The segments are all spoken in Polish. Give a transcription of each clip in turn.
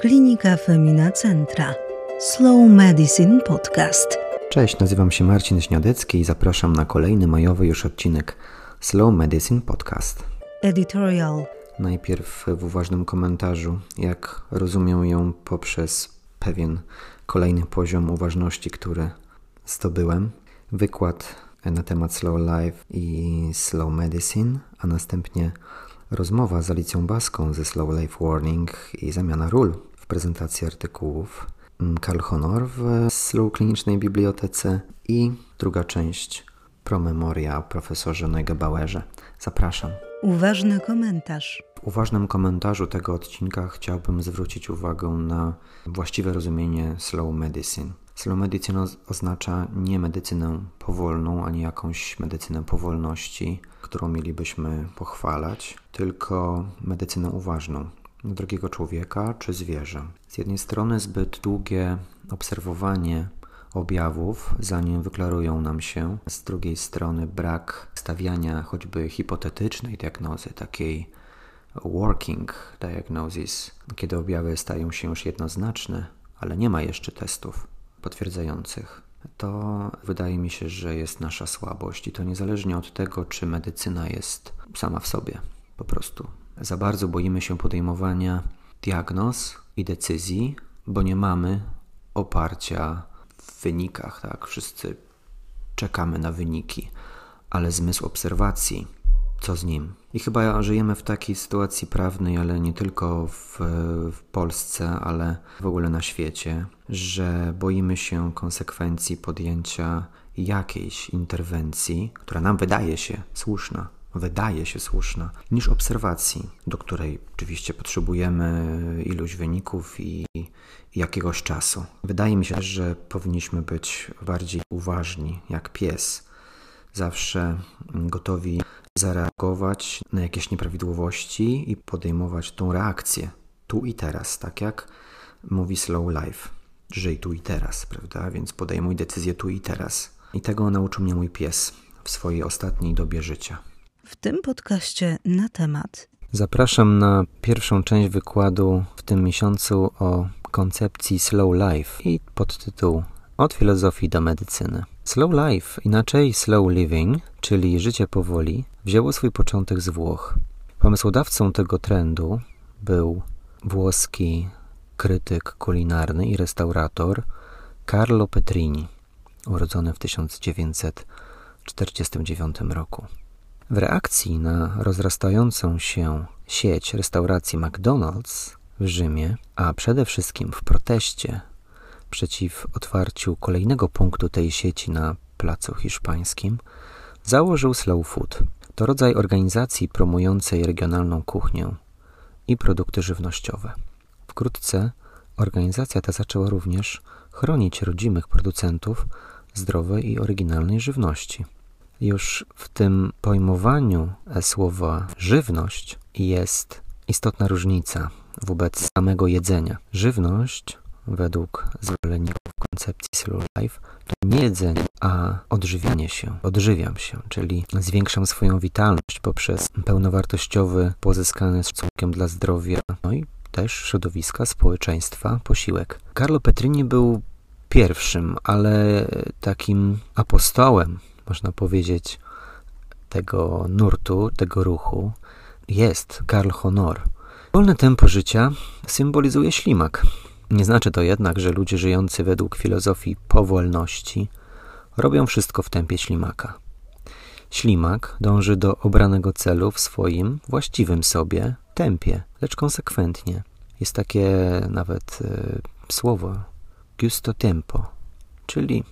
Klinika Femina Centra. Slow Medicine Podcast. Cześć, nazywam się Marcin Śniadecki i zapraszam na kolejny majowy już odcinek Slow Medicine Podcast. Editorial. Najpierw w uważnym komentarzu, jak rozumiem ją poprzez pewien kolejny poziom uważności, który zdobyłem. Wykład na temat Slow Life i Slow Medicine, a następnie rozmowa z Alicją Baską ze Slow Life Warning i zamiana ról w prezentacji artykułów. Karl Honor w Slow Klinicznej Bibliotece i druga część promemoria o profesorze Neugebauerze. Zapraszam. Uważny komentarz. W uważnym komentarzu tego odcinka chciałbym zwrócić uwagę na właściwe rozumienie slow medicine. Slow medicine oznacza nie medycynę powolną, ani jakąś medycynę powolności, którą mielibyśmy pochwalać, tylko medycynę uważną drugiego człowieka czy zwierzę. Z jednej strony zbyt długie obserwowanie objawów, zanim wyklarują nam się, z drugiej strony brak stawiania choćby hipotetycznej diagnozy, takiej working diagnosis, kiedy objawy stają się już jednoznaczne, ale nie ma jeszcze testów potwierdzających. To wydaje mi się, że jest nasza słabość i to niezależnie od tego, czy medycyna jest sama w sobie. Po prostu za bardzo boimy się podejmowania diagnoz i decyzji, bo nie mamy oparcia w wynikach, tak? Wszyscy czekamy na wyniki, ale zmysł obserwacji, co z nim? I chyba żyjemy w takiej sytuacji prawnej, ale nie tylko w, w Polsce, ale w ogóle na świecie, że boimy się konsekwencji podjęcia jakiejś interwencji, która nam wydaje się słuszna, wydaje się słuszna, niż obserwacji, do której oczywiście potrzebujemy iluś wyników i, i jakiegoś czasu. Wydaje mi się, że powinniśmy być bardziej uważni, jak pies, zawsze gotowi zareagować na jakieś nieprawidłowości i podejmować tą reakcję tu i teraz, tak jak mówi Slow Life. Żyj tu i teraz, prawda? Więc podejmuj decyzję tu i teraz. I tego nauczył mnie mój pies w swojej ostatniej dobie życia w tym podcaście na temat. Zapraszam na pierwszą część wykładu w tym miesiącu o koncepcji slow life i podtytuł Od filozofii do medycyny. Slow life, inaczej slow living, czyli życie powoli, wzięło swój początek z Włoch. Pomysłodawcą tego trendu był włoski krytyk kulinarny i restaurator Carlo Petrini, urodzony w 1949 roku. W reakcji na rozrastającą się sieć restauracji McDonald's w Rzymie, a przede wszystkim w proteście przeciw otwarciu kolejnego punktu tej sieci na placu hiszpańskim, założył Slow Food. To rodzaj organizacji promującej regionalną kuchnię i produkty żywnościowe. Wkrótce organizacja ta zaczęła również chronić rodzimych producentów zdrowej i oryginalnej żywności. Już w tym pojmowaniu słowa żywność jest istotna różnica wobec samego jedzenia. Żywność, według zwolenników koncepcji Slow Life, to nie jedzenie, a odżywianie się. Odżywiam się, czyli zwiększam swoją witalność poprzez pełnowartościowy, pozyskany szacunkiem dla zdrowia, no i też środowiska, społeczeństwa, posiłek. Carlo Petrini był pierwszym, ale takim apostołem można powiedzieć, tego nurtu, tego ruchu jest Karl Honor. Wolne tempo życia symbolizuje ślimak. Nie znaczy to jednak, że ludzie żyjący według filozofii powolności robią wszystko w tempie ślimaka. Ślimak dąży do obranego celu w swoim właściwym sobie tempie, lecz konsekwentnie. Jest takie nawet y, słowo gusto tempo, czyli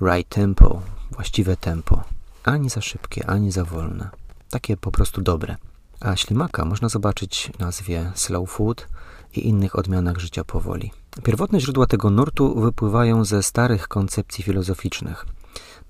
right tempo, właściwe tempo. Ani za szybkie, ani za wolne. Takie po prostu dobre. A ślimaka można zobaczyć w nazwie slow food i innych odmianach życia powoli. Pierwotne źródła tego nurtu wypływają ze starych koncepcji filozoficznych.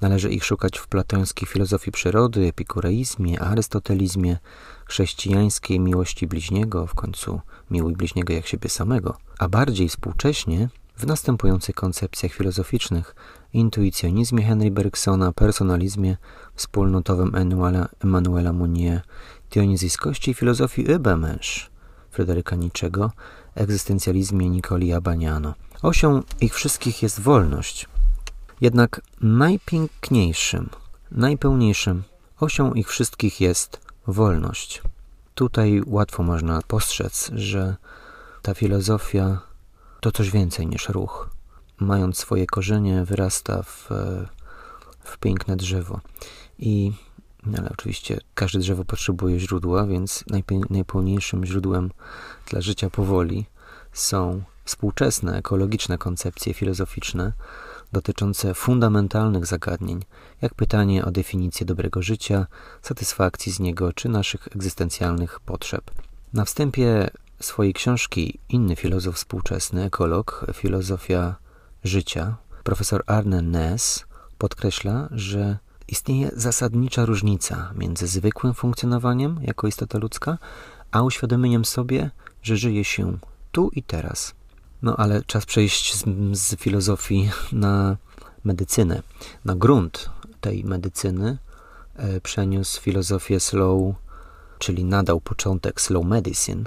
Należy ich szukać w platońskiej filozofii przyrody, epikureizmie, arystotelizmie, chrześcijańskiej miłości bliźniego, w końcu miłuj bliźniego jak siebie samego, a bardziej współcześnie w następujących koncepcjach filozoficznych intuicjonizmie Henry Bergsona, personalizmie wspólnotowym Emanuela Monnier, dionizyjskości i filozofii Übermensch, Fryderyka Niczego, egzystencjalizmie Nicoli Abaniano. Osią ich wszystkich jest wolność. Jednak najpiękniejszym, najpełniejszym osią ich wszystkich jest wolność. Tutaj łatwo można postrzec, że ta filozofia to coś więcej niż ruch. Mając swoje korzenie, wyrasta w, w piękne drzewo. I ale oczywiście każde drzewo potrzebuje źródła, więc najpełniejszym źródłem dla życia powoli są współczesne ekologiczne koncepcje filozoficzne dotyczące fundamentalnych zagadnień, jak pytanie o definicję dobrego życia, satysfakcji z niego czy naszych egzystencjalnych potrzeb. Na wstępie swojej książki inny filozof współczesny, ekolog, filozofia życia, profesor Arne Ness podkreśla, że istnieje zasadnicza różnica między zwykłym funkcjonowaniem jako istota ludzka, a uświadomieniem sobie, że żyje się tu i teraz. No ale czas przejść z, z filozofii na medycynę. Na grunt tej medycyny e, przeniósł filozofię slow, czyli nadał początek slow medicine,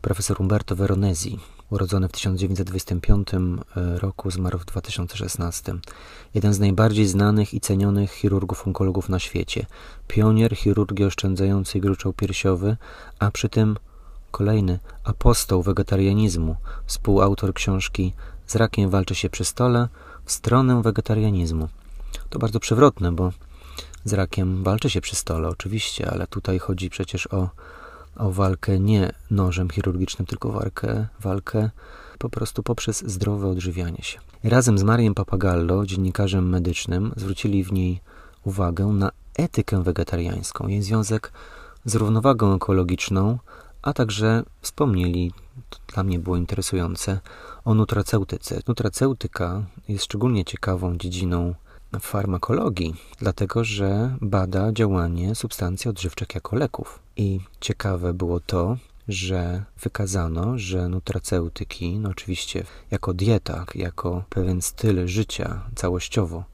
profesor Umberto Veronesi, urodzony w 1925 e, roku, zmarł w 2016. Jeden z najbardziej znanych i cenionych chirurgów onkologów na świecie. Pionier chirurgii oszczędzającej gruczoł piersiowy, a przy tym kolejny apostoł wegetarianizmu, współautor książki Z rakiem walczy się przy stole w stronę wegetarianizmu. To bardzo przewrotne, bo z rakiem walczy się przy stole, oczywiście, ale tutaj chodzi przecież o o walkę nie nożem chirurgicznym, tylko walkę, walkę po prostu poprzez zdrowe odżywianie się. Razem z Mariem Papagallo, dziennikarzem medycznym, zwrócili w niej uwagę na etykę wegetariańską, jej związek z równowagą ekologiczną, a także wspomnieli, to dla mnie było interesujące, o nutraceutyce. Nutraceutyka jest szczególnie ciekawą dziedziną farmakologii, dlatego że bada działanie substancji odżywczych jako leków. I ciekawe było to, że wykazano, że nutraceutyki, no oczywiście jako dieta, jako pewien styl życia całościowo,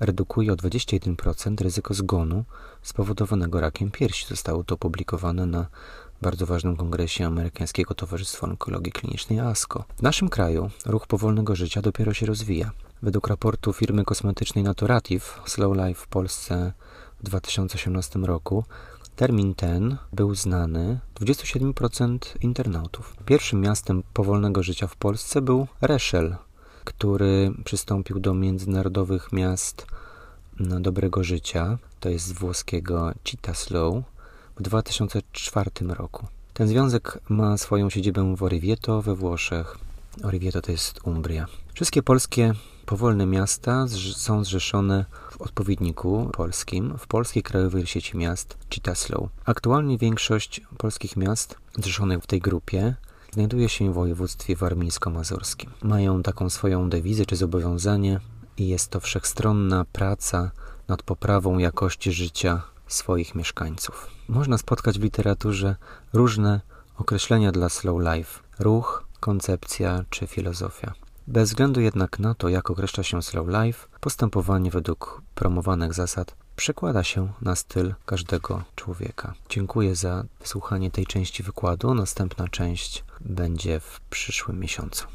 redukuje o 21% ryzyko zgonu spowodowanego rakiem piersi. Zostało to opublikowane na bardzo ważnym kongresie Amerykańskiego Towarzystwa Onkologii Klinicznej ASCO. W naszym kraju ruch powolnego życia dopiero się rozwija. Według raportu firmy kosmetycznej Naturative Slow Life w Polsce w 2018 roku termin ten był znany 27% internautów. Pierwszym miastem powolnego życia w Polsce był Reszel, który przystąpił do międzynarodowych miast dobrego życia, to jest z włoskiego Città Slow, w 2004 roku. Ten związek ma swoją siedzibę w Orivieto we Włoszech. Orivieto to jest Umbria. Wszystkie polskie powolne miasta są zrzeszone w odpowiedniku polskim w Polskiej Krajowej Sieci Miast Citaslow. Aktualnie większość polskich miast zrzeszonych w tej grupie znajduje się w województwie warmińsko-mazurskim. Mają taką swoją dewizę czy zobowiązanie i jest to wszechstronna praca nad poprawą jakości życia swoich mieszkańców. Można spotkać w literaturze różne określenia dla slow life: ruch, koncepcja czy filozofia. Bez względu jednak na to, jak określa się slow life, postępowanie według promowanych zasad przekłada się na styl każdego człowieka. Dziękuję za wysłuchanie tej części wykładu. Następna część będzie w przyszłym miesiącu.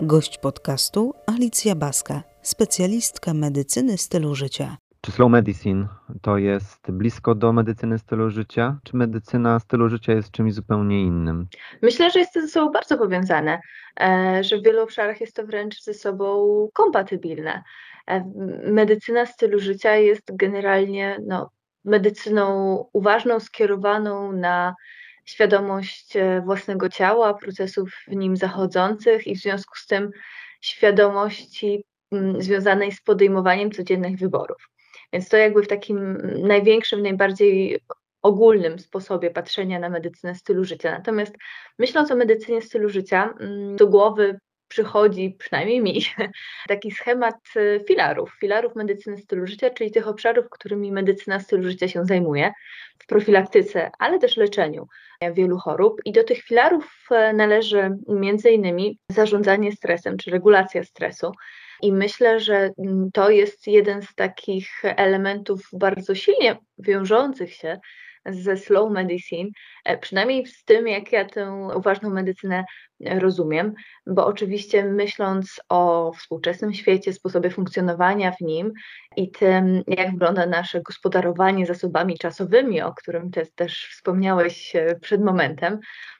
Gość podcastu Alicja Baska, specjalistka medycyny stylu życia. Czy slow medicine to jest blisko do medycyny stylu życia? Czy medycyna stylu życia jest czymś zupełnie innym? Myślę, że jest to ze sobą bardzo powiązane, e, że w wielu obszarach jest to wręcz ze sobą kompatybilne. E, medycyna stylu życia jest generalnie no, medycyną uważną, skierowaną na świadomość e, własnego ciała, procesów w nim zachodzących i w związku z tym świadomości związanej z podejmowaniem codziennych wyborów. Więc to jakby w takim największym, najbardziej ogólnym sposobie patrzenia na medycynę stylu życia. Natomiast myśląc o medycynie stylu życia, mm, do głowy przychodzi, przynajmniej mi, taki schemat y, filarów, filarów medycyny stylu życia, czyli tych obszarów, którymi medycyna stylu życia się zajmuje w profilaktyce, ale też leczeniu wielu chorób. I do tych filarów e, należy między innymi zarządzanie stresem czy regulacja stresu. I myślę, że mm, to jest jeden z takich elementów bardzo silnie wiążących się ze slow medicine, e, przynajmniej z tym, jak ja tę uważną medycynę rozumiem, bo oczywiście myśląc o współczesnym świecie, sposobie funkcjonowania w nim i tym, jak wygląda nasze gospodarowanie zasobami czasowymi, o którym też, też wspomniałeś e, przed momentem,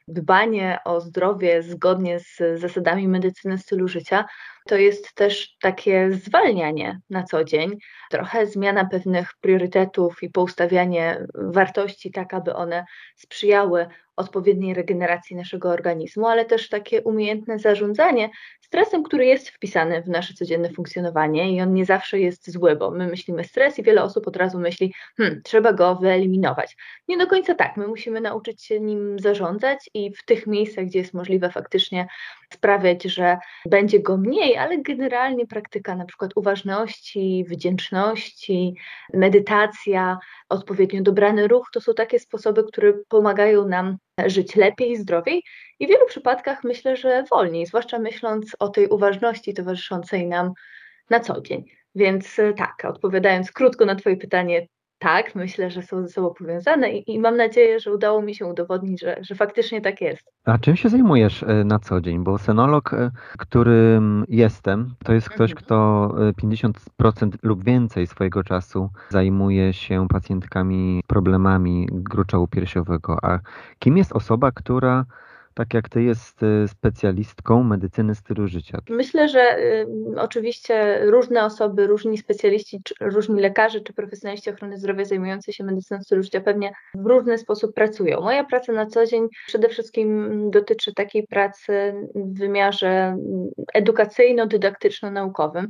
dbanie o zdrowie zgodnie z zasadami medycyny stylu życia, to jest też takie zwalnianie na co dzień, trochę zmiana pewnych priorytetów i poustawianie wartości tak, aby one sprzyjały odpowiedniej regeneracji naszego organizmu, ale też takie umiejętne zarządzanie stresem, który jest wpisany w nasze codzienne funkcjonowanie i on nie zawsze jest zły, bo my myślimy stres i wiele osób od razu myśli, hmm, trzeba go wyeliminować. Nie do końca tak, my musimy nauczyć się nim zarządzać i w tych miejscach, gdzie jest możliwe faktycznie sprawiać, że będzie go mniej, ale generalnie praktyka na przykład uważności, wdzięczności, medytacja, odpowiednio dobrany ruch, to są takie sposoby, które pomagają nam żyć lepiej, zdrowiej i w wielu przypadkach myślę, że wolniej, zwłaszcza myśląc o tej uważności towarzyszącej nam na co dzień. Więc e, tak, odpowiadając krótko na Twoje pytanie, tak, myślę, że są ze sobą powiązane i, i, mam nadzieję, że udało mi się udowodnić, że, że faktycznie tak jest. A czym się zajmujesz e, na co dzień? Bo senolog, e, którym jestem, to jest ktoś, mhm. kto 50% lub więcej swojego czasu zajmuje się pacjentkami problemami gruczołu piersiowego. A kim jest osoba, która tak jak ty, jest y, specjalistką medycyny stylu życia? Myślę, że y, oczywiście różne osoby, różni specjaliści, czy, różni lekarze czy profesjonaliści ochrony zdrowia zajmujący się medycyną stylu życia pewnie w różny sposób pracują. Moja praca na co dzień przede wszystkim dotyczy takiej pracy w wymiarze edukacyjno-dydaktyczno-naukowym.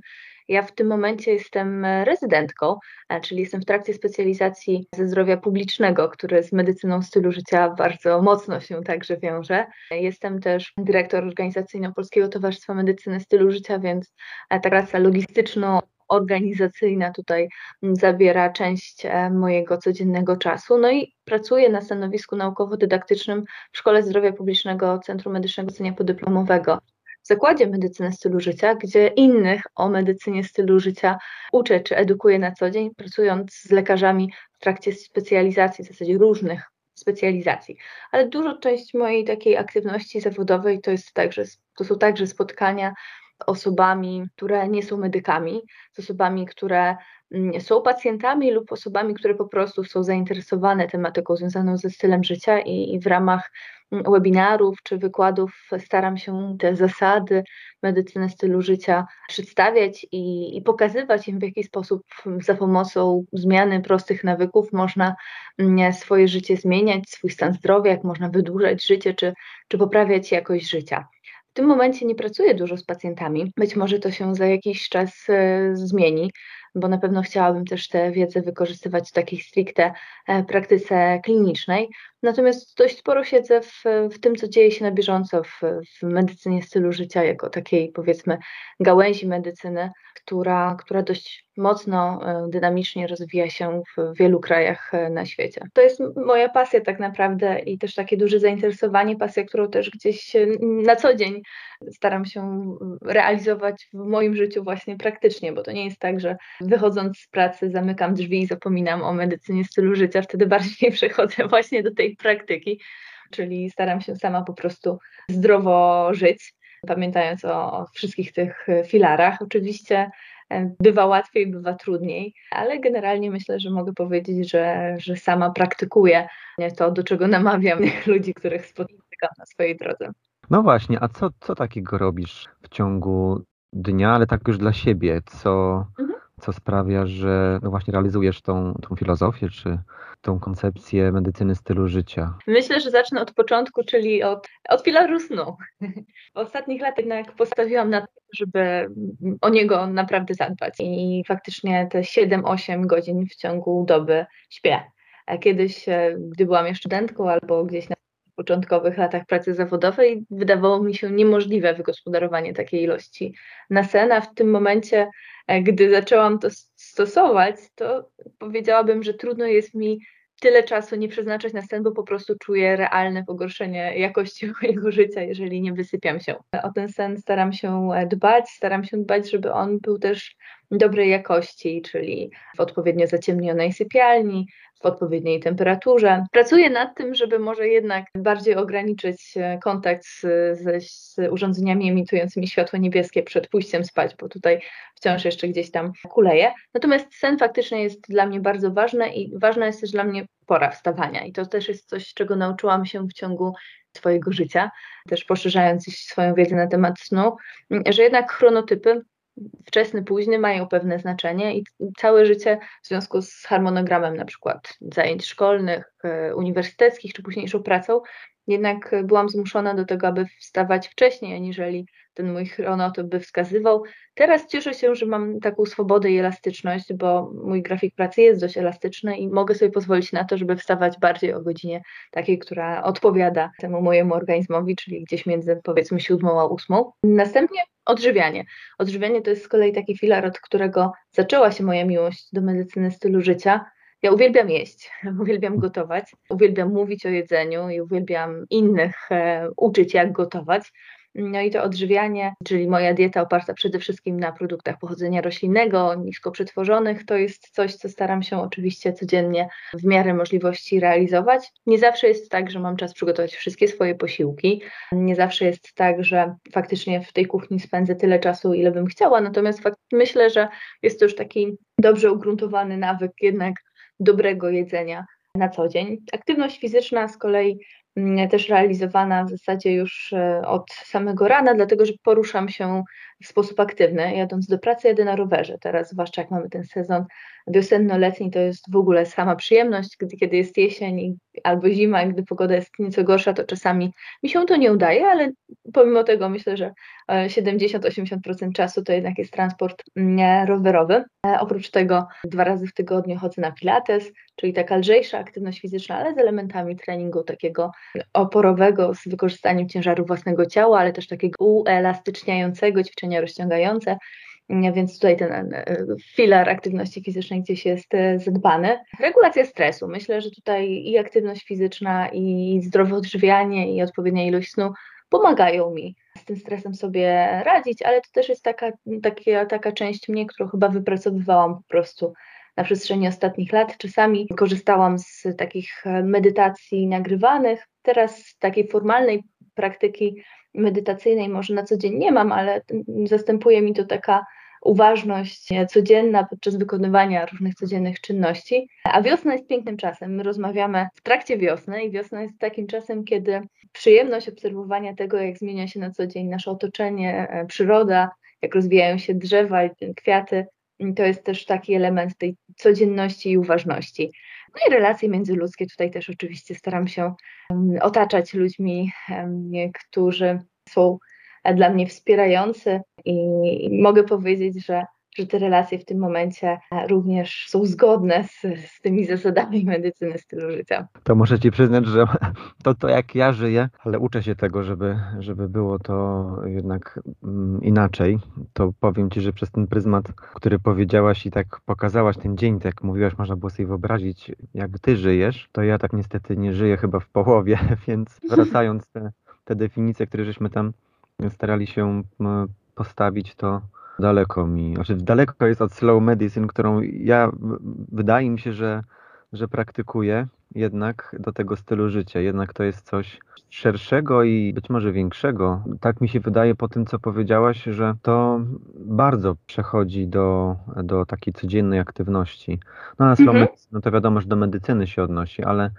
Ja w tym momencie jestem e, rezydentką, e, czyli jestem w trakcie specjalizacji ze zdrowia publicznego, które z medycyną stylu życia bardzo mocno się także wiąże. Jestem też dyrektor organizacyjną Polskiego Towarzystwa Medycyny Stylu Życia, więc e, ta praca logistyczno organizacyjna tutaj zabiera część mojego codziennego czasu. No i pracuję na stanowisku naukowo-dydaktycznym w Szkole Zdrowia Publicznego Centrum Medycznego Cenia Podyplomowego Zakładzie Medycyny Stylu Życia, gdzie innych o medycynie stylu życia uczę czy edukuję na co dzień, pracując z lekarzami w trakcie specjalizacji, w zasadzie różnych specjalizacji. Ale dużo część mojej takiej aktywności zawodowej to, jest także, to są także spotkania osobami, które nie są medykami, z osobami, które mm, są pacjentami lub osobami, które po prostu są zainteresowane tematyką związaną ze stylem życia i, i w ramach webinarów czy wykładów staram się te zasady medycyny stylu życia przedstawiać i, i, pokazywać im, w jaki sposób za pomocą zmiany prostych nawyków można swoje życie zmieniać, swój stan zdrowia, jak można wydłużać życie czy, czy poprawiać jakość życia. W tym momencie nie pracuję dużo z pacjentami. Być może to się za jakiś czas e, zmieni, bo na pewno chciałabym też tę wiedzę wykorzystywać w takiej stricte e, praktyce klinicznej. Natomiast dość sporo siedzę w, w tym, co dzieje się na bieżąco w, w medycynie stylu życia, jako takiej powiedzmy gałęzi medycyny, która, która dość mocno, e, dynamicznie rozwija się w wielu krajach e, na świecie. To jest moja pasja tak naprawdę i też takie duże zainteresowanie, pasja, którą też gdzieś na co dzień staram się realizować w moim życiu właśnie praktycznie, bo to nie jest tak, że wychodząc z pracy zamykam drzwi i zapominam o medycynie stylu życia, wtedy bardziej przechodzę właśnie do tej praktyki, czyli staram się sama po prostu zdrowo żyć, pamiętając o, wszystkich tych filarach. Oczywiście e, bywa łatwiej, bywa trudniej, ale generalnie myślę, że mogę powiedzieć, że, że sama praktykuję to, do czego namawiam ludzi, których spotykam na swojej drodze. No właśnie, a co, co takiego robisz w ciągu dnia, ale tak już dla siebie? Co, mhm. Co sprawia, że no właśnie realizujesz tą, tą filozofię, czy tą koncepcję medycyny stylu życia? Myślę, że zacznę od początku, czyli od, od filaru snu. W ostatnich latach jednak postawiłam na to, żeby o niego naprawdę zadbać i faktycznie te 7-8 godzin w ciągu doby śpię. Kiedyś, e, gdy byłam jeszcze studentką albo gdzieś na początkowych latach pracy zawodowej wydawało mi się niemożliwe wygospodarowanie takiej ilości na sen, a w tym momencie, e, gdy zaczęłam to stosować, to powiedziałabym, że trudno jest mi tyle czasu nie przeznaczać na sen, bo po prostu czuję realne pogorszenie jakości mojego życia, jeżeli nie wysypiam się. O ten sen staram się e, dbać, staram się dbać, żeby on był też dobrej jakości, czyli w odpowiednio zaciemnionej sypialni, w odpowiedniej temperaturze. Pracuję nad tym, żeby może jednak bardziej ograniczyć e, kontakt z, z, z urządzeniami emitującymi światło niebieskie przed pójściem spać, bo tutaj wciąż jeszcze gdzieś tam kuleje. Natomiast sen faktycznie jest dla mnie bardzo ważny i ważna jest też dla mnie pora wstawania. I to też jest coś, czego nauczyłam się w ciągu swojego życia, też poszerzając swoją wiedzę na temat snu, że jednak chronotypy wczesny, późny mają pewne znaczenie i całe życie w związku z harmonogramem na przykład zajęć szkolnych, e, uniwersyteckich czy późniejszą pracą, jednak byłam zmuszona do tego, aby wstawać wcześniej, aniżeli ten mój chronotyp by wskazywał. Teraz cieszę się, że mam taką swobodę i elastyczność, bo mój grafik pracy jest dość elastyczny i mogę sobie pozwolić na to, żeby wstawać bardziej o godzinie takiej, która odpowiada temu mojemu organizmowi, czyli gdzieś między powiedzmy siódmą a ósmą. Następnie odżywianie. Odżywianie to jest z kolei taki filar, od którego zaczęła się moja miłość do medycyny stylu życia. Ja uwielbiam jeść, uwielbiam gotować, uwielbiam mówić o jedzeniu i uwielbiam innych e, uczyć, jak gotować. No i to odżywianie, czyli moja dieta oparta przede wszystkim na produktach pochodzenia roślinnego, nisko przetworzonych, to jest coś, co staram się oczywiście codziennie w miarę możliwości realizować. Nie zawsze jest tak, że mam czas przygotować wszystkie swoje posiłki. Nie zawsze jest tak, że faktycznie w tej kuchni spędzę tyle czasu, ile bym chciała, natomiast myślę, że jest to już taki dobrze ugruntowany nawyk jednak dobrego jedzenia na co dzień. Aktywność fizyczna z kolei też realizowana w zasadzie już e, od samego rana, dlatego że poruszam się w sposób aktywny. Jadąc do pracy, jadę na rowerze. Teraz, zwłaszcza jak mamy ten sezon wiosenno-letni, to jest w ogóle sama przyjemność, gdy, kiedy jest jesień albo zima, gdy pogoda jest nieco gorsza, to czasami mi się to nie udaje, ale pomimo tego myślę, że 70-80% e, czasu to jednak jest transport mm, rowerowy. E, oprócz tego dwa razy w tygodniu chodzę na pilates, czyli taka lżejsza aktywność fizyczna, ale z elementami treningu takiego oporowego, z wykorzystaniem ciężaru własnego ciała, ale też takiego uelastyczniającego, ćwiczenia rozciągające, więc tutaj ten e, filar aktywności fizycznej gdzieś jest e, zadbany. Regulacja stresu. Myślę, że tutaj i aktywność fizyczna, i zdrowe odżywianie, i odpowiednia ilość snu pomagają mi z tym stresem sobie radzić, ale to też jest taka, taka, taka część mnie, którą chyba wypracowywałam po prostu na przestrzeni ostatnich lat. Czasami korzystałam z takich medytacji nagrywanych, teraz takiej formalnej praktyki medytacyjnej może na co dzień nie mam, ale zastępuje mi to taka uważność codzienna podczas wykonywania różnych codziennych czynności. A wiosna jest pięknym czasem. My rozmawiamy w trakcie wiosny i wiosna jest takim czasem, kiedy przyjemność obserwowania tego, jak zmienia się na co dzień nasze otoczenie, e, przyroda, jak rozwijają się drzewa, kwiaty, to jest też taki element tej codzienności i uważności. No i relacje międzyludzkie, tutaj też oczywiście staram się otaczać ludźmi, którzy są dla mnie wspierający. I mogę powiedzieć, że że te relacje w tym momencie również są zgodne z, z tymi zasadami medycyny stylu życia. To muszę Ci przyznać, że to, to jak ja żyję, ale uczę się tego, żeby, żeby było to jednak mm, inaczej. To powiem Ci, że przez ten pryzmat, który powiedziałaś i tak pokazałaś ten dzień, tak jak mówiłaś, można było sobie wyobrazić, jak Ty żyjesz, to ja tak niestety nie żyję chyba w połowie, więc wracając te, te definicje, które żeśmy tam starali się postawić, to daleko mi, znaczy daleko jest od slow medicine, którą ja, wydaje mi się, że, że praktykuję jednak do tego stylu życia. Jednak to jest coś szerszego i być może większego. Tak mi się wydaje po tym, co powiedziałaś, że to bardzo przechodzi do, do takiej codziennej aktywności. No a slow mhm. medicine, no to wiadomo, że do medycyny się odnosi, ale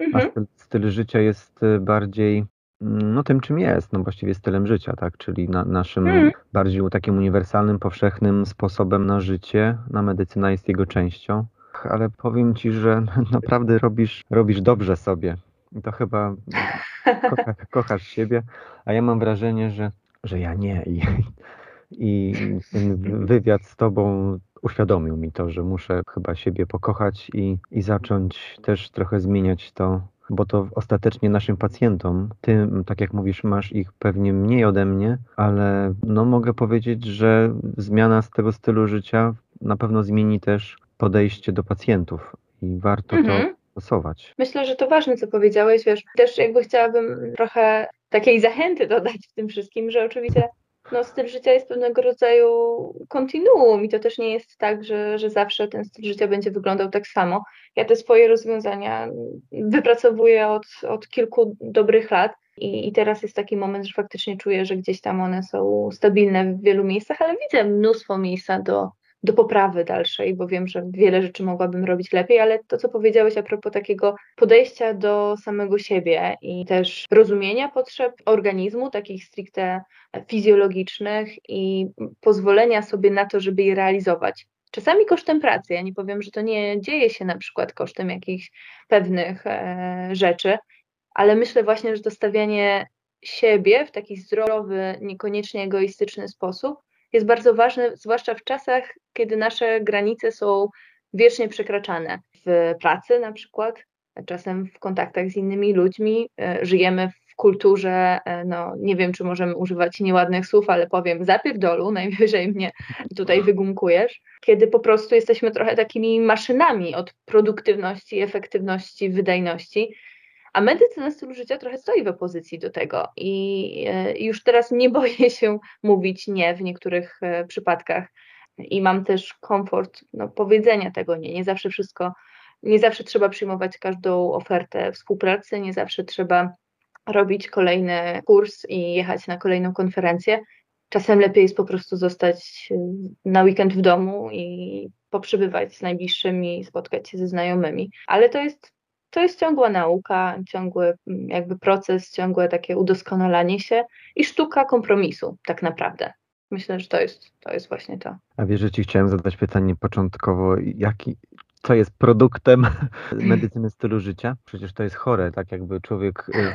mhm. styl, styl życia jest bardziej no tym, czym jest, no właściwie stylem życia, tak, czyli na, naszym hmm. bardziej takim uniwersalnym, powszechnym sposobem na życie, na medycyna jest jego częścią, ale powiem Ci, że naprawdę robisz, robisz dobrze sobie. I to chyba kocha, kochasz siebie, a ja mam wrażenie, że, że ja nie. I, i ten wywiad z Tobą uświadomił mi to, że muszę chyba siebie pokochać i, i zacząć też trochę zmieniać to, bo to ostatecznie naszym pacjentom, ty, tak jak mówisz, masz ich pewnie mniej ode mnie, ale no mogę powiedzieć, że zmiana z tego stylu życia na pewno zmieni też podejście do pacjentów i warto mhm. to stosować. Myślę, że to ważne, co powiedziałeś, wiesz, też jakby chciałabym trochę takiej zachęty dodać w tym wszystkim, że oczywiście no, styl życia jest pewnego rodzaju kontinuum i to też nie jest tak, że, że zawsze ten styl życia będzie wyglądał tak samo. Ja te swoje rozwiązania wypracowuję od, od kilku dobrych lat i, i teraz jest taki moment, że faktycznie czuję, że gdzieś tam one są stabilne w wielu miejscach, ale widzę mnóstwo miejsca do, do poprawy dalszej, bo wiem, że wiele rzeczy mogłabym robić lepiej, ale to, co powiedziałeś a propos takiego podejścia do samego siebie i też rozumienia potrzeb organizmu, takich stricte fizjologicznych i pozwolenia sobie na to, żeby je realizować. Czasami kosztem pracy. Ja nie powiem, że to nie dzieje się na przykład kosztem jakichś pewnych e, rzeczy, ale myślę właśnie, że dostawianie siebie w taki zdrowy, niekoniecznie egoistyczny sposób jest bardzo ważne, zwłaszcza w czasach, kiedy nasze granice są wiecznie przekraczane. W pracy na przykład, czasem w kontaktach z innymi ludźmi, e, żyjemy w kulturze, e, no nie wiem, czy możemy używać nieładnych słów, ale powiem zapierdolu, najwyżej mnie tutaj wygumkujesz, kiedy po prostu jesteśmy trochę takimi maszynami od produktywności, efektywności, wydajności a medycyna stylu życia trochę stoi w opozycji do tego i e, już teraz nie boję się mówić nie w niektórych e, przypadkach i mam też komfort no, powiedzenia tego nie. Nie zawsze wszystko, nie zawsze trzeba przyjmować każdą ofertę współpracy, nie zawsze trzeba robić kolejny kurs i jechać na kolejną konferencję. Czasem lepiej jest po prostu zostać e, na weekend w domu i poprzebywać z najbliższymi, spotkać się ze znajomymi. Ale to jest to jest ciągła nauka, ciągły mm, jakby proces, ciągłe takie udoskonalanie się i sztuka kompromisu tak naprawdę. Myślę, że to jest, to jest właśnie to. A wiesz, że ci chciałem zadać pytanie początkowo, jaki, co jest produktem medycyny stylu życia? Przecież to jest chore, tak jakby człowiek, y,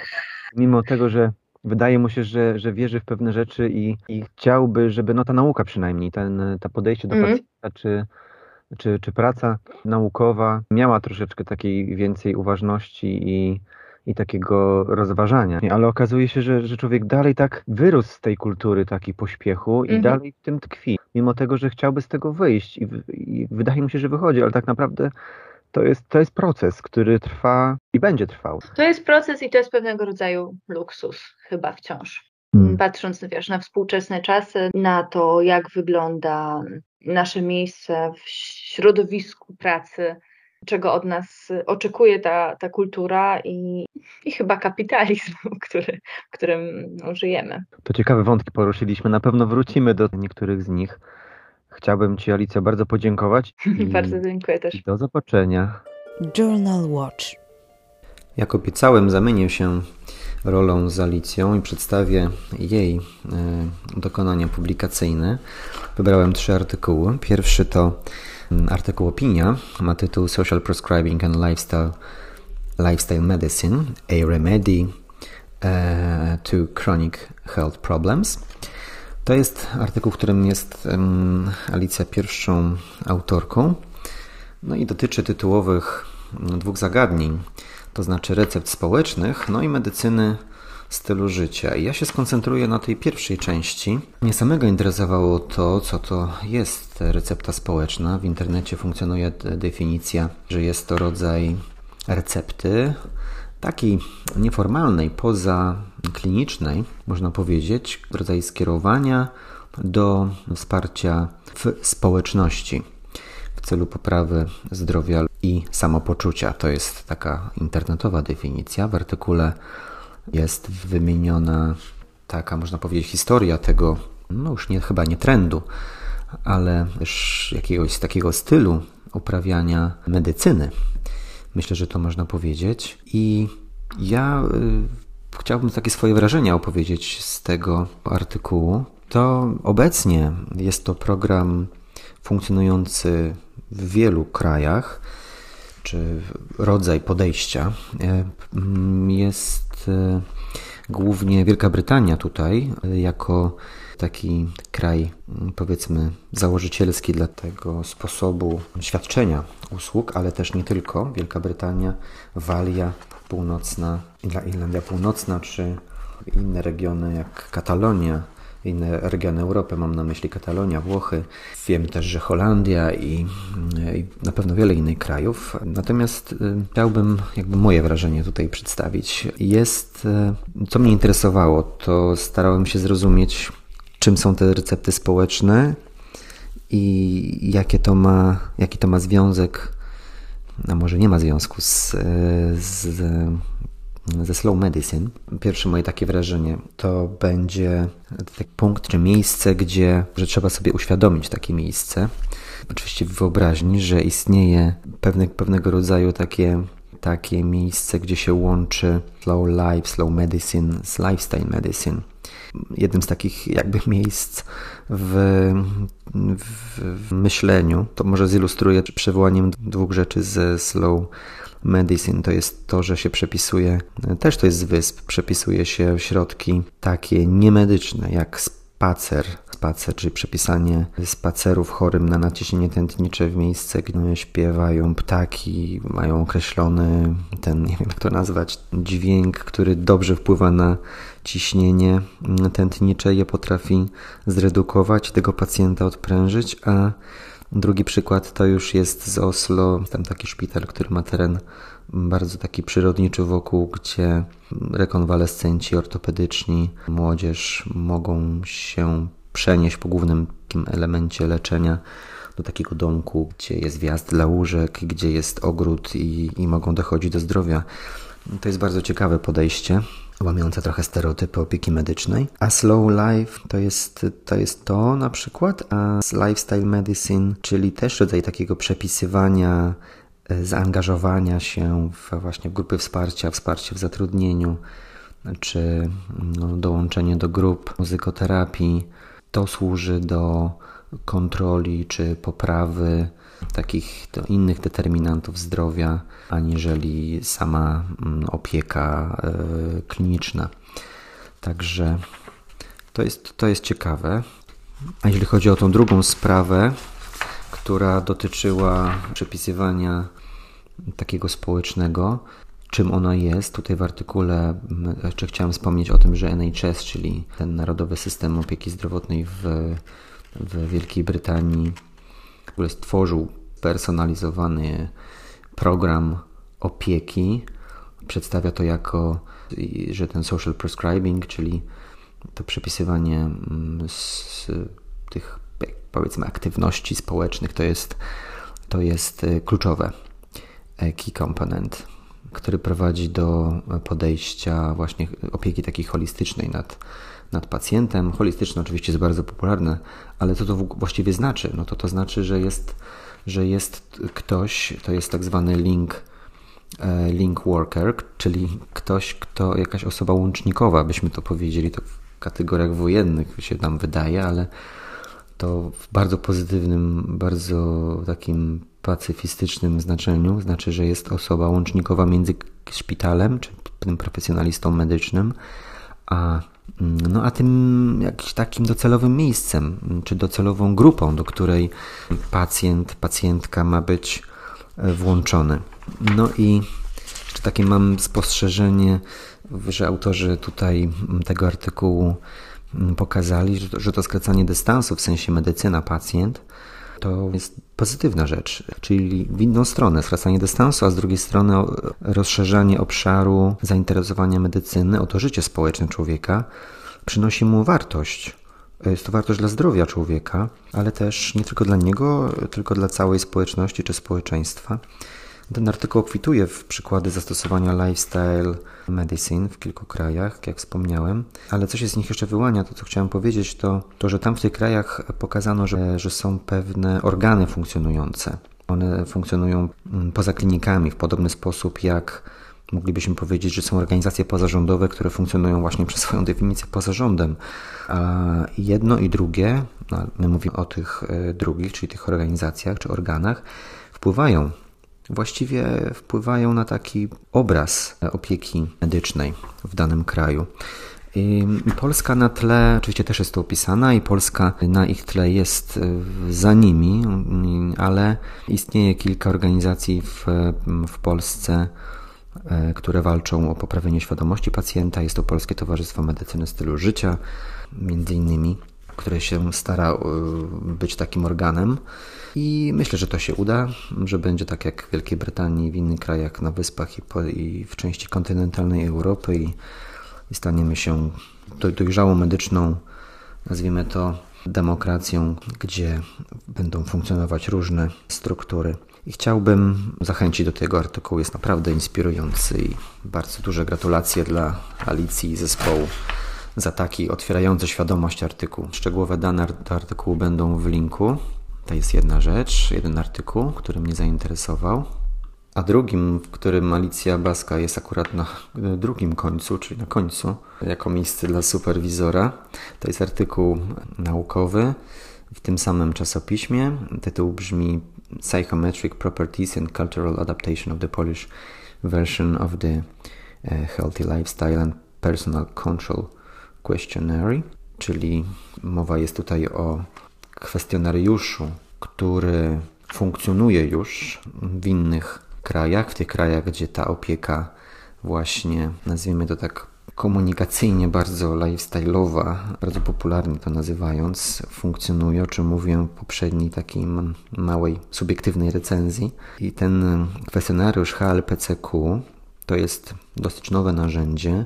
mimo tego, że wydaje mu się, że, że wierzy w pewne rzeczy i, i chciałby, żeby no ta nauka przynajmniej, ten, ta podejście do mm. pacjenta, czy czy, czy praca naukowa miała troszeczkę takiej więcej uważności i, i takiego rozważania. Ale okazuje się, że, że człowiek dalej tak wyrósł z tej kultury takiej pośpiechu i mhm. dalej w tym tkwi, mimo tego, że chciałby z tego wyjść i, i wydaje mu się, że wychodzi, ale tak naprawdę to jest, to jest proces, który trwa i będzie trwał. To jest proces i to jest pewnego rodzaju luksus chyba wciąż. Hmm. Patrząc wiesz, na współczesne czasy, na to, jak wygląda nasze miejsce w środowisku pracy, czego od nas oczekuje ta, ta kultura i, i chyba kapitalizm, który, w którym no, żyjemy. To ciekawe wątki poruszyliśmy. Na pewno wrócimy do niektórych z nich. Chciałbym Ci, Alicja, bardzo podziękować. bardzo dziękuję też. Do zobaczenia. Journal Watch. Jak obiecałem, zamienię się rolą z Alicją i przedstawię jej e, dokonania publikacyjne. Wybrałem trzy artykuły. Pierwszy to mm, artykuł Opinia, ma tytuł Social Prescribing and Lifestyle, Lifestyle Medicine, a Remedy e, to Chronic Health Problems. To jest artykuł, w którym jest Alicja pierwszą autorką. No i dotyczy tytułowych mm, dwóch zagadnień to znaczy recept społecznych, no i medycyny stylu życia. I ja się skoncentruję na tej pierwszej części. Mnie samego interesowało to, co to jest recepta społeczna. W internecie funkcjonuje definicja, że jest to rodzaj recepty, takiej nieformalnej, poza klinicznej, można powiedzieć, rodzaj skierowania do wsparcia w społeczności w celu poprawy zdrowia i samopoczucia. To jest taka internetowa definicja. W artykule jest wymieniona taka, można powiedzieć, historia tego, no już nie, chyba nie trendu, ale też jakiegoś takiego stylu uprawiania medycyny. Myślę, że to można powiedzieć. I ja y, chciałbym takie swoje wrażenia opowiedzieć z tego artykułu. To obecnie jest to program funkcjonujący w wielu krajach, czy rodzaj podejścia e, jest e, głównie Wielka Brytania tutaj, e, jako taki kraj, powiedzmy, założycielski dla tego sposobu świadczenia usług, ale też nie tylko. Wielka Brytania, Walia Północna, Irlandia Północna, czy inne regiony jak Katalonia, inne regiony Europy, mam na myśli Katalonia, Włochy. Wiem też, że Holandia i, i na pewno wiele innych krajów. Natomiast y, chciałbym jakby moje wrażenie tutaj przedstawić. Jest, y, co mnie interesowało, to starałem się zrozumieć, czym są te recepty społeczne i jakie to ma, jaki to ma związek, a może nie ma związku z, z, ze slow medicine. Pierwsze moje takie wrażenie to będzie taki punkt czy miejsce, gdzie że trzeba sobie uświadomić takie miejsce. Oczywiście w wyobraźni, że istnieje pewne, pewnego rodzaju takie, takie miejsce, gdzie się łączy slow life, slow medicine z lifestyle medicine jednym z takich jakby miejsc w, w, w myśleniu. To może zilustruję przywołaniem dwóch rzeczy ze slow medicine. To jest to, że się przepisuje, też to jest z wysp, przepisuje się środki takie niemedyczne, jak spacer, spacer, czyli przepisanie spacerów chorym na naciśnienie tętnicze w miejsce, gdzie śpiewają ptaki, mają określony ten, nie wiem jak to nazwać, dźwięk, który dobrze wpływa na ciśnienie tętnicze, je potrafi zredukować, tego pacjenta odprężyć, a drugi przykład to już jest z Oslo, tam taki szpital, który ma teren bardzo taki przyrodniczy wokół, gdzie rekonwalescenci ortopedyczni, młodzież mogą się przenieść po głównym takim elemencie leczenia do takiego domku, gdzie jest wjazd dla łóżek, gdzie jest ogród i, i mogą dochodzić do zdrowia. To jest bardzo ciekawe podejście, łamiące trochę stereotypy opieki medycznej. A slow life to jest, to jest to na przykład, a lifestyle medicine, czyli też rodzaj takiego przepisywania, e, zaangażowania się w właśnie grupy wsparcia, wsparcie w zatrudnieniu, czy no, dołączenie do grup muzykoterapii, to służy do kontroli czy poprawy takich innych determinantów zdrowia, aniżeli sama mm, opieka e, kliniczna. Także to jest, to jest ciekawe. A jeśli chodzi o tą drugą sprawę, która dotyczyła przepisywania takiego społecznego, czym ono jest. Tutaj w artykule jeszcze chciałem wspomnieć o tym, że NHS, czyli ten Narodowy System Opieki Zdrowotnej w, w Wielkiej Brytanii, ogóle stworzył personalizowany program opieki. Przedstawia to jako, że ten social prescribing, czyli to przepisywanie z tych powiedzmy aktywności społecznych, to jest, to jest kluczowe key component który prowadzi do podejścia właśnie opieki takiej holistycznej nad, nad pacjentem. Holistyczne oczywiście jest bardzo popularne, ale co to właściwie znaczy? No to to znaczy, że jest, że jest ktoś, to jest tak zwany link, e, link worker, czyli ktoś, kto, jakaś osoba łącznikowa, byśmy to powiedzieli, to w kategoriach wojennych się nam wydaje, ale to w bardzo pozytywnym, bardzo takim pacyfistycznym znaczeniu, znaczy, że jest osoba łącznikowa między szpitalem, czy tym profesjonalistą medycznym, a, no, a tym jakimś takim docelowym miejscem, czy docelową grupą, do której pacjent, pacjentka ma być e, włączony. No i takie mam spostrzeżenie, że autorzy tutaj tego artykułu pokazali, że to skracanie dystansu w sensie medycyna-pacjent to jest pozytywna rzecz, czyli w inną stronę skracanie dystansu, a z drugiej strony rozszerzanie obszaru zainteresowania medycyny o to życie społeczne człowieka przynosi mu wartość. Jest to wartość dla zdrowia człowieka, ale też nie tylko dla niego, tylko dla całej społeczności czy społeczeństwa. Ten artykuł obfituje w przykłady zastosowania lifestyle medicine w kilku krajach, jak wspomniałem, ale co się z nich jeszcze wyłania, to co chciałem powiedzieć, to, to że tam w tych krajach pokazano, że, że są pewne organy funkcjonujące. One funkcjonują mm, poza klinikami w podobny sposób jak moglibyśmy powiedzieć, że są organizacje pozarządowe, które funkcjonują właśnie przez swoją definicję poza rządem. A jedno i drugie, no, my mówimy o tych e, drugich, czyli tych organizacjach czy organach, wpływają właściwie wpływają na taki obraz opieki medycznej w danym kraju. Polska na tle, oczywiście też jest to opisana, i Polska na ich tle jest za nimi, ale istnieje kilka organizacji w, w Polsce, które walczą o poprawienie świadomości pacjenta. Jest to Polskie Towarzystwo Medycyny Stylu Życia, między innymi które się stara e, być takim organem. I myślę, że to się uda, że będzie tak jak w Wielkiej Brytanii, w innych krajach na Wyspach i, po, i w części kontynentalnej Europy i, i staniemy się dojrzałą medyczną nazwijmy to, demokracją, gdzie będą funkcjonować różne struktury. I chciałbym zachęcić do tego artykułu. Jest naprawdę inspirujący i bardzo duże gratulacje dla Alicji i zespołu za taki otwierający świadomość artykuł. Szczegółowe dane do artykułu będą w linku. To jest jedna rzecz, jeden artykuł, który mnie zainteresował. A drugim, w którym Alicja Baska jest akurat na drugim końcu, czyli na końcu, jako miejsce dla superwizora, to jest artykuł naukowy w tym samym czasopiśmie. Tytuł brzmi Psychometric Properties and Cultural Adaptation of the Polish Version of the e, Healthy Lifestyle and Personal Control Questionnaire, czyli mowa jest tutaj o kwestionariuszu, który funkcjonuje już w innych krajach, w tych krajach, gdzie ta opieka właśnie, nazwijmy to tak komunikacyjnie bardzo lifestyle'owa, bardzo popularnie to nazywając, funkcjonuje, o czym mówiłem w poprzedniej takiej małej subiektywnej recenzji. I ten kwestionariusz HLPCQ to jest dosyć nowe narzędzie,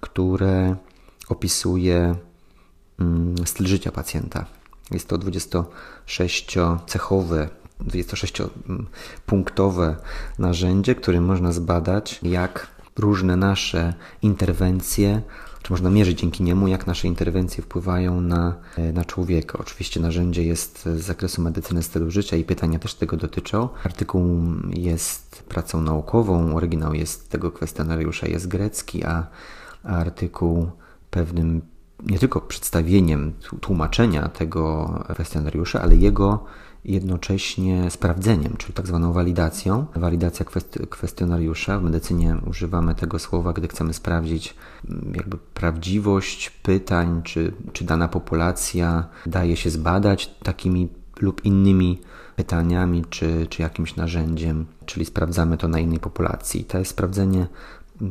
które opisuje mm, styl życia pacjenta. Jest to 26-cechowe 26-punktowe narzędzie, którym można zbadać, jak różne nasze interwencje, czy można mierzyć dzięki niemu, jak nasze interwencje wpływają na, na człowieka. Oczywiście narzędzie jest z zakresu medycyny stylu życia i pytania też tego dotyczą. Artykuł jest pracą naukową, oryginał jest tego kwestionariusza jest grecki, a, a artykuł pewnym nie tylko przedstawieniem tłumaczenia tego kwestionariusza, ale jego jednocześnie sprawdzeniem, czyli tak zwaną walidacją. Walidacja kwestionariusza. W medycynie używamy tego słowa, gdy chcemy sprawdzić mm, jakby prawdziwość pytań, czy, czy dana populacja daje się zbadać takimi lub innymi pytaniami, czy, czy jakimś narzędziem, czyli sprawdzamy to na innej populacji. To sprawdzenie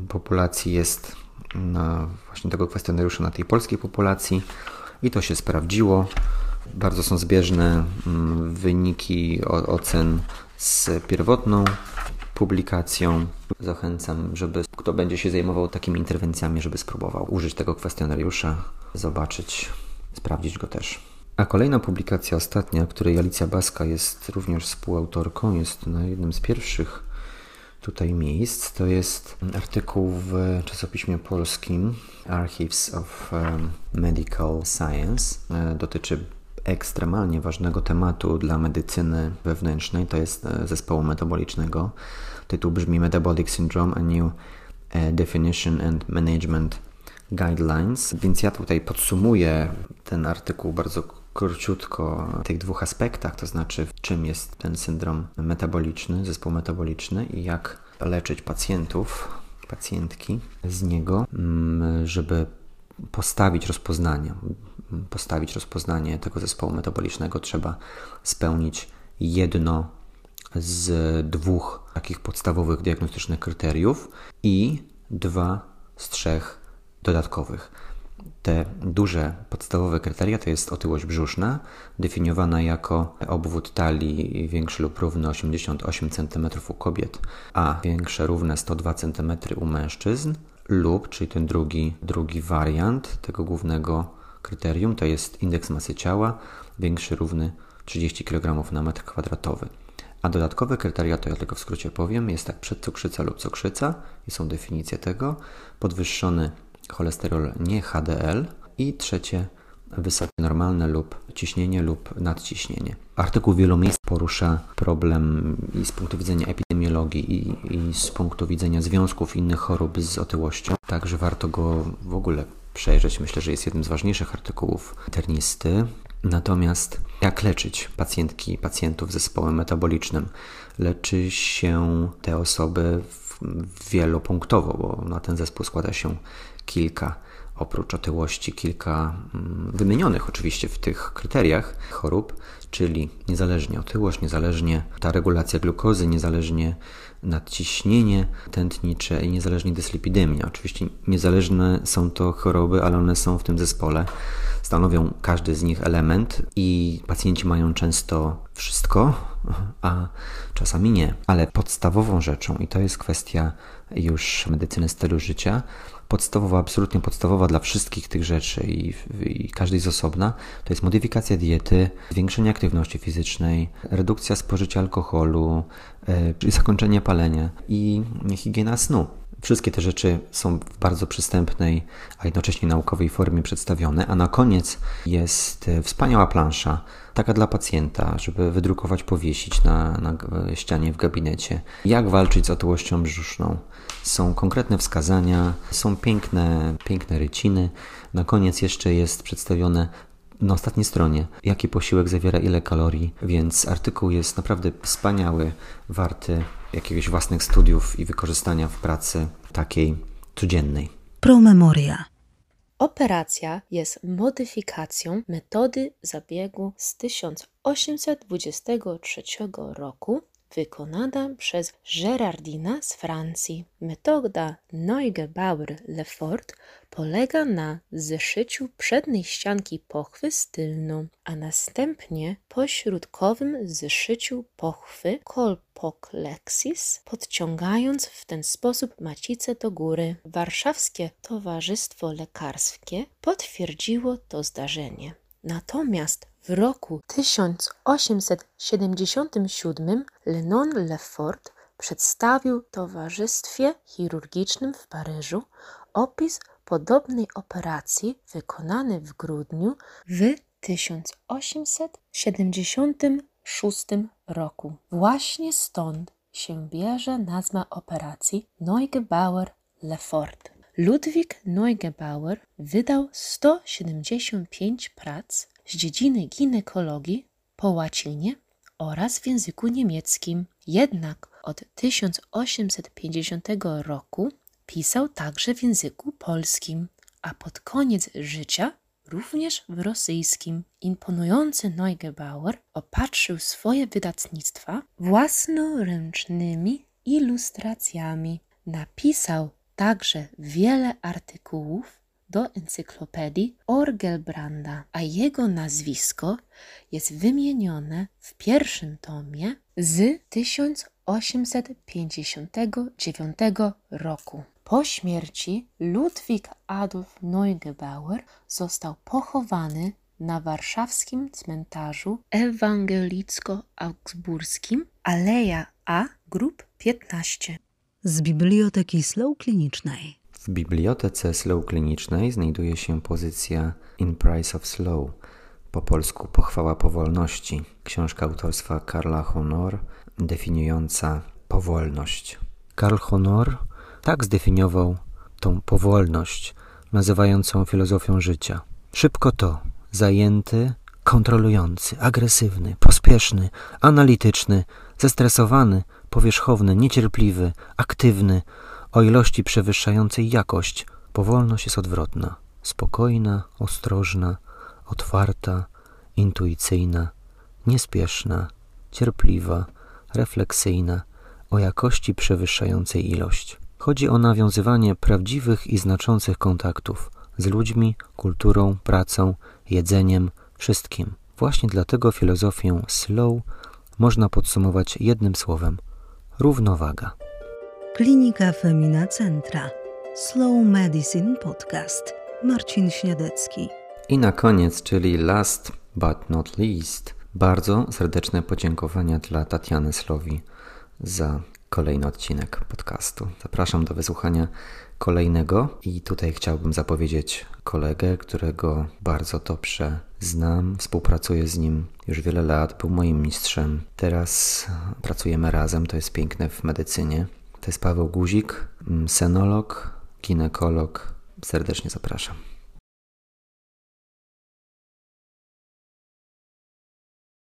populacji jest na właśnie tego kwestionariusza na tej polskiej populacji i to się sprawdziło. Bardzo są zbieżne mm, wyniki ocen z pierwotną publikacją. Zachęcam, żeby kto będzie się zajmował takimi interwencjami, żeby spróbował użyć tego kwestionariusza, zobaczyć, sprawdzić go też. A kolejna publikacja, ostatnia, której Alicja Baska jest również współautorką, jest na jednym z pierwszych tutaj miejsc, to jest artykuł w czasopiśmie polskim Archives of um, Medical Science. E, dotyczy ekstremalnie ważnego tematu dla medycyny wewnętrznej, to jest e, zespołu metabolicznego. Tytuł brzmi Metabolic Syndrome, a New e, Definition and Management Guidelines. Więc ja tutaj podsumuję ten artykuł bardzo króciutko w tych dwóch aspektach, to znaczy czym jest ten syndrom metaboliczny, zespół metaboliczny i jak leczyć pacjentów, pacjentki z niego, mm, żeby postawić rozpoznanie postawić rozpoznanie tego zespołu metabolicznego, trzeba spełnić jedno z dwóch takich podstawowych diagnostycznych kryteriów i dwa z trzech dodatkowych. Te duże podstawowe kryteria to jest otyłość brzuszna, definiowana jako obwód talii większy lub równy 88 cm u kobiet, a większe równe 102 cm u mężczyzn, lub, czyli ten drugi, drugi wariant tego głównego kryterium to jest indeks masy ciała większy równy 30 kg na metr kwadratowy. A dodatkowe kryteria, to ja tylko w skrócie powiem, jest tak przedcukrzyca lub cukrzyca i są definicje tego, podwyższony cholesterol nie HDL i trzecie wysokie normalne lub ciśnienie lub nadciśnienie. Artykuł w wielu miejsc porusza problem i z punktu widzenia epidemiologii i, i z punktu widzenia związków innych chorób z otyłością, także warto go w ogóle przejrzeć. Myślę, że jest jednym z ważniejszych artykułów internisty. Natomiast jak leczyć pacjentki, pacjentów z zespołem metabolicznym? Leczy się te osoby wielopunktowo, bo na ten zespół składa się kilka, oprócz otyłości, kilka mm, wymienionych oczywiście w tych kryteriach chorób, czyli niezależnie otyłość, niezależnie ta regulacja glukozy, niezależnie nadciśnienie tętnicze i niezależnie dyslipidemia. Oczywiście niezależne są to choroby, ale one są w tym zespole stanowią każdy z nich element i pacjenci mają często wszystko, a czasami nie. Ale podstawową rzeczą, i to jest kwestia już medycyny stylu życia, podstawowa, absolutnie podstawowa dla wszystkich tych rzeczy i, i każdej z osobna, to jest modyfikacja diety, zwiększenie aktywności fizycznej, redukcja spożycia alkoholu, yy, zakończenie palenia i higiena snu. Wszystkie te rzeczy są w bardzo przystępnej, a jednocześnie naukowej formie przedstawione, a na koniec jest e, wspaniała plansza, taka dla pacjenta, żeby wydrukować, powiesić na, na ścianie w gabinecie. Jak walczyć z otyłością brzuszną? Są konkretne wskazania, są piękne, piękne ryciny. Na koniec jeszcze jest przedstawione na ostatniej stronie, jaki posiłek zawiera ile kalorii, więc artykuł jest naprawdę wspaniały, warty jakiegoś własnych studiów i wykorzystania w pracy takiej codziennej. Promemoria. Operacja jest modyfikacją metody zabiegu z 1823 roku wykonana przez Gerardina z Francji. Metoda Neugebauer-Lefort polega na zeszyciu przedniej ścianki pochwy z tylną, a następnie pośrodkowym zeszyciu pochwy kolpoklexis, podciągając w ten sposób macicę do góry. Warszawskie Towarzystwo Lekarskie potwierdziło to zdarzenie. Natomiast w roku 1877 Lenon Lefort przedstawił Towarzystwie Chirurgicznym w Paryżu opis podobnej operacji wykonanej w grudniu w 1876 roku. Właśnie stąd się bierze nazwa operacji Neugebauer-Lefort. Ludwik Neugebauer wydał 175 prac z dziedziny ginekologii po łacinie oraz w języku niemieckim. Jednak od 1850 roku pisał także w języku polskim, a pod koniec życia również w rosyjskim. Imponujący Neugebauer opatrzył swoje wydawnictwa własnoręcznymi ilustracjami. Napisał także wiele artykułów do encyklopedii Orgelbranda, a jego nazwisko jest wymienione w pierwszym tomie z 1859 roku. Po śmierci Ludwik Adolf Neugebauer został pochowany na warszawskim cmentarzu ewangelicko-augsburskim Aleja A, grup 15. Z Biblioteki Slow Klinicznej. W bibliotece Slow Klinicznej znajduje się pozycja In Price of Slow, po polsku Pochwała Powolności, książka autorstwa Karla Honor, definiująca powolność. Karl Honor tak zdefiniował tą powolność, nazywającą filozofią życia. Szybko to, zajęty, kontrolujący, agresywny, pospieszny, analityczny, zestresowany, powierzchowny, niecierpliwy, aktywny, o ilości przewyższającej jakość. Powolność jest odwrotna, spokojna, ostrożna, otwarta, intuicyjna, niespieszna, cierpliwa, refleksyjna, o jakości przewyższającej ilość. Chodzi o nawiązywanie prawdziwych i znaczących kontaktów z ludźmi, kulturą, pracą, jedzeniem, wszystkim. Właśnie dlatego filozofię slow można podsumować jednym słowem równowaga. Klinika Femina Centra. Slow Medicine Podcast. Marcin Śniadecki. I na koniec, czyli last but not least, bardzo serdeczne podziękowania dla Tatiany Slowi za kolejny odcinek podcastu. Zapraszam do wysłuchania kolejnego i tutaj chciałbym zapowiedzieć kolegę, którego bardzo dobrze znam, współpracuję z nim już wiele lat, był moim mistrzem. Teraz pracujemy razem, to jest piękne w medycynie. To jest Paweł Guzik, senolog, ginekolog. Serdecznie zapraszam.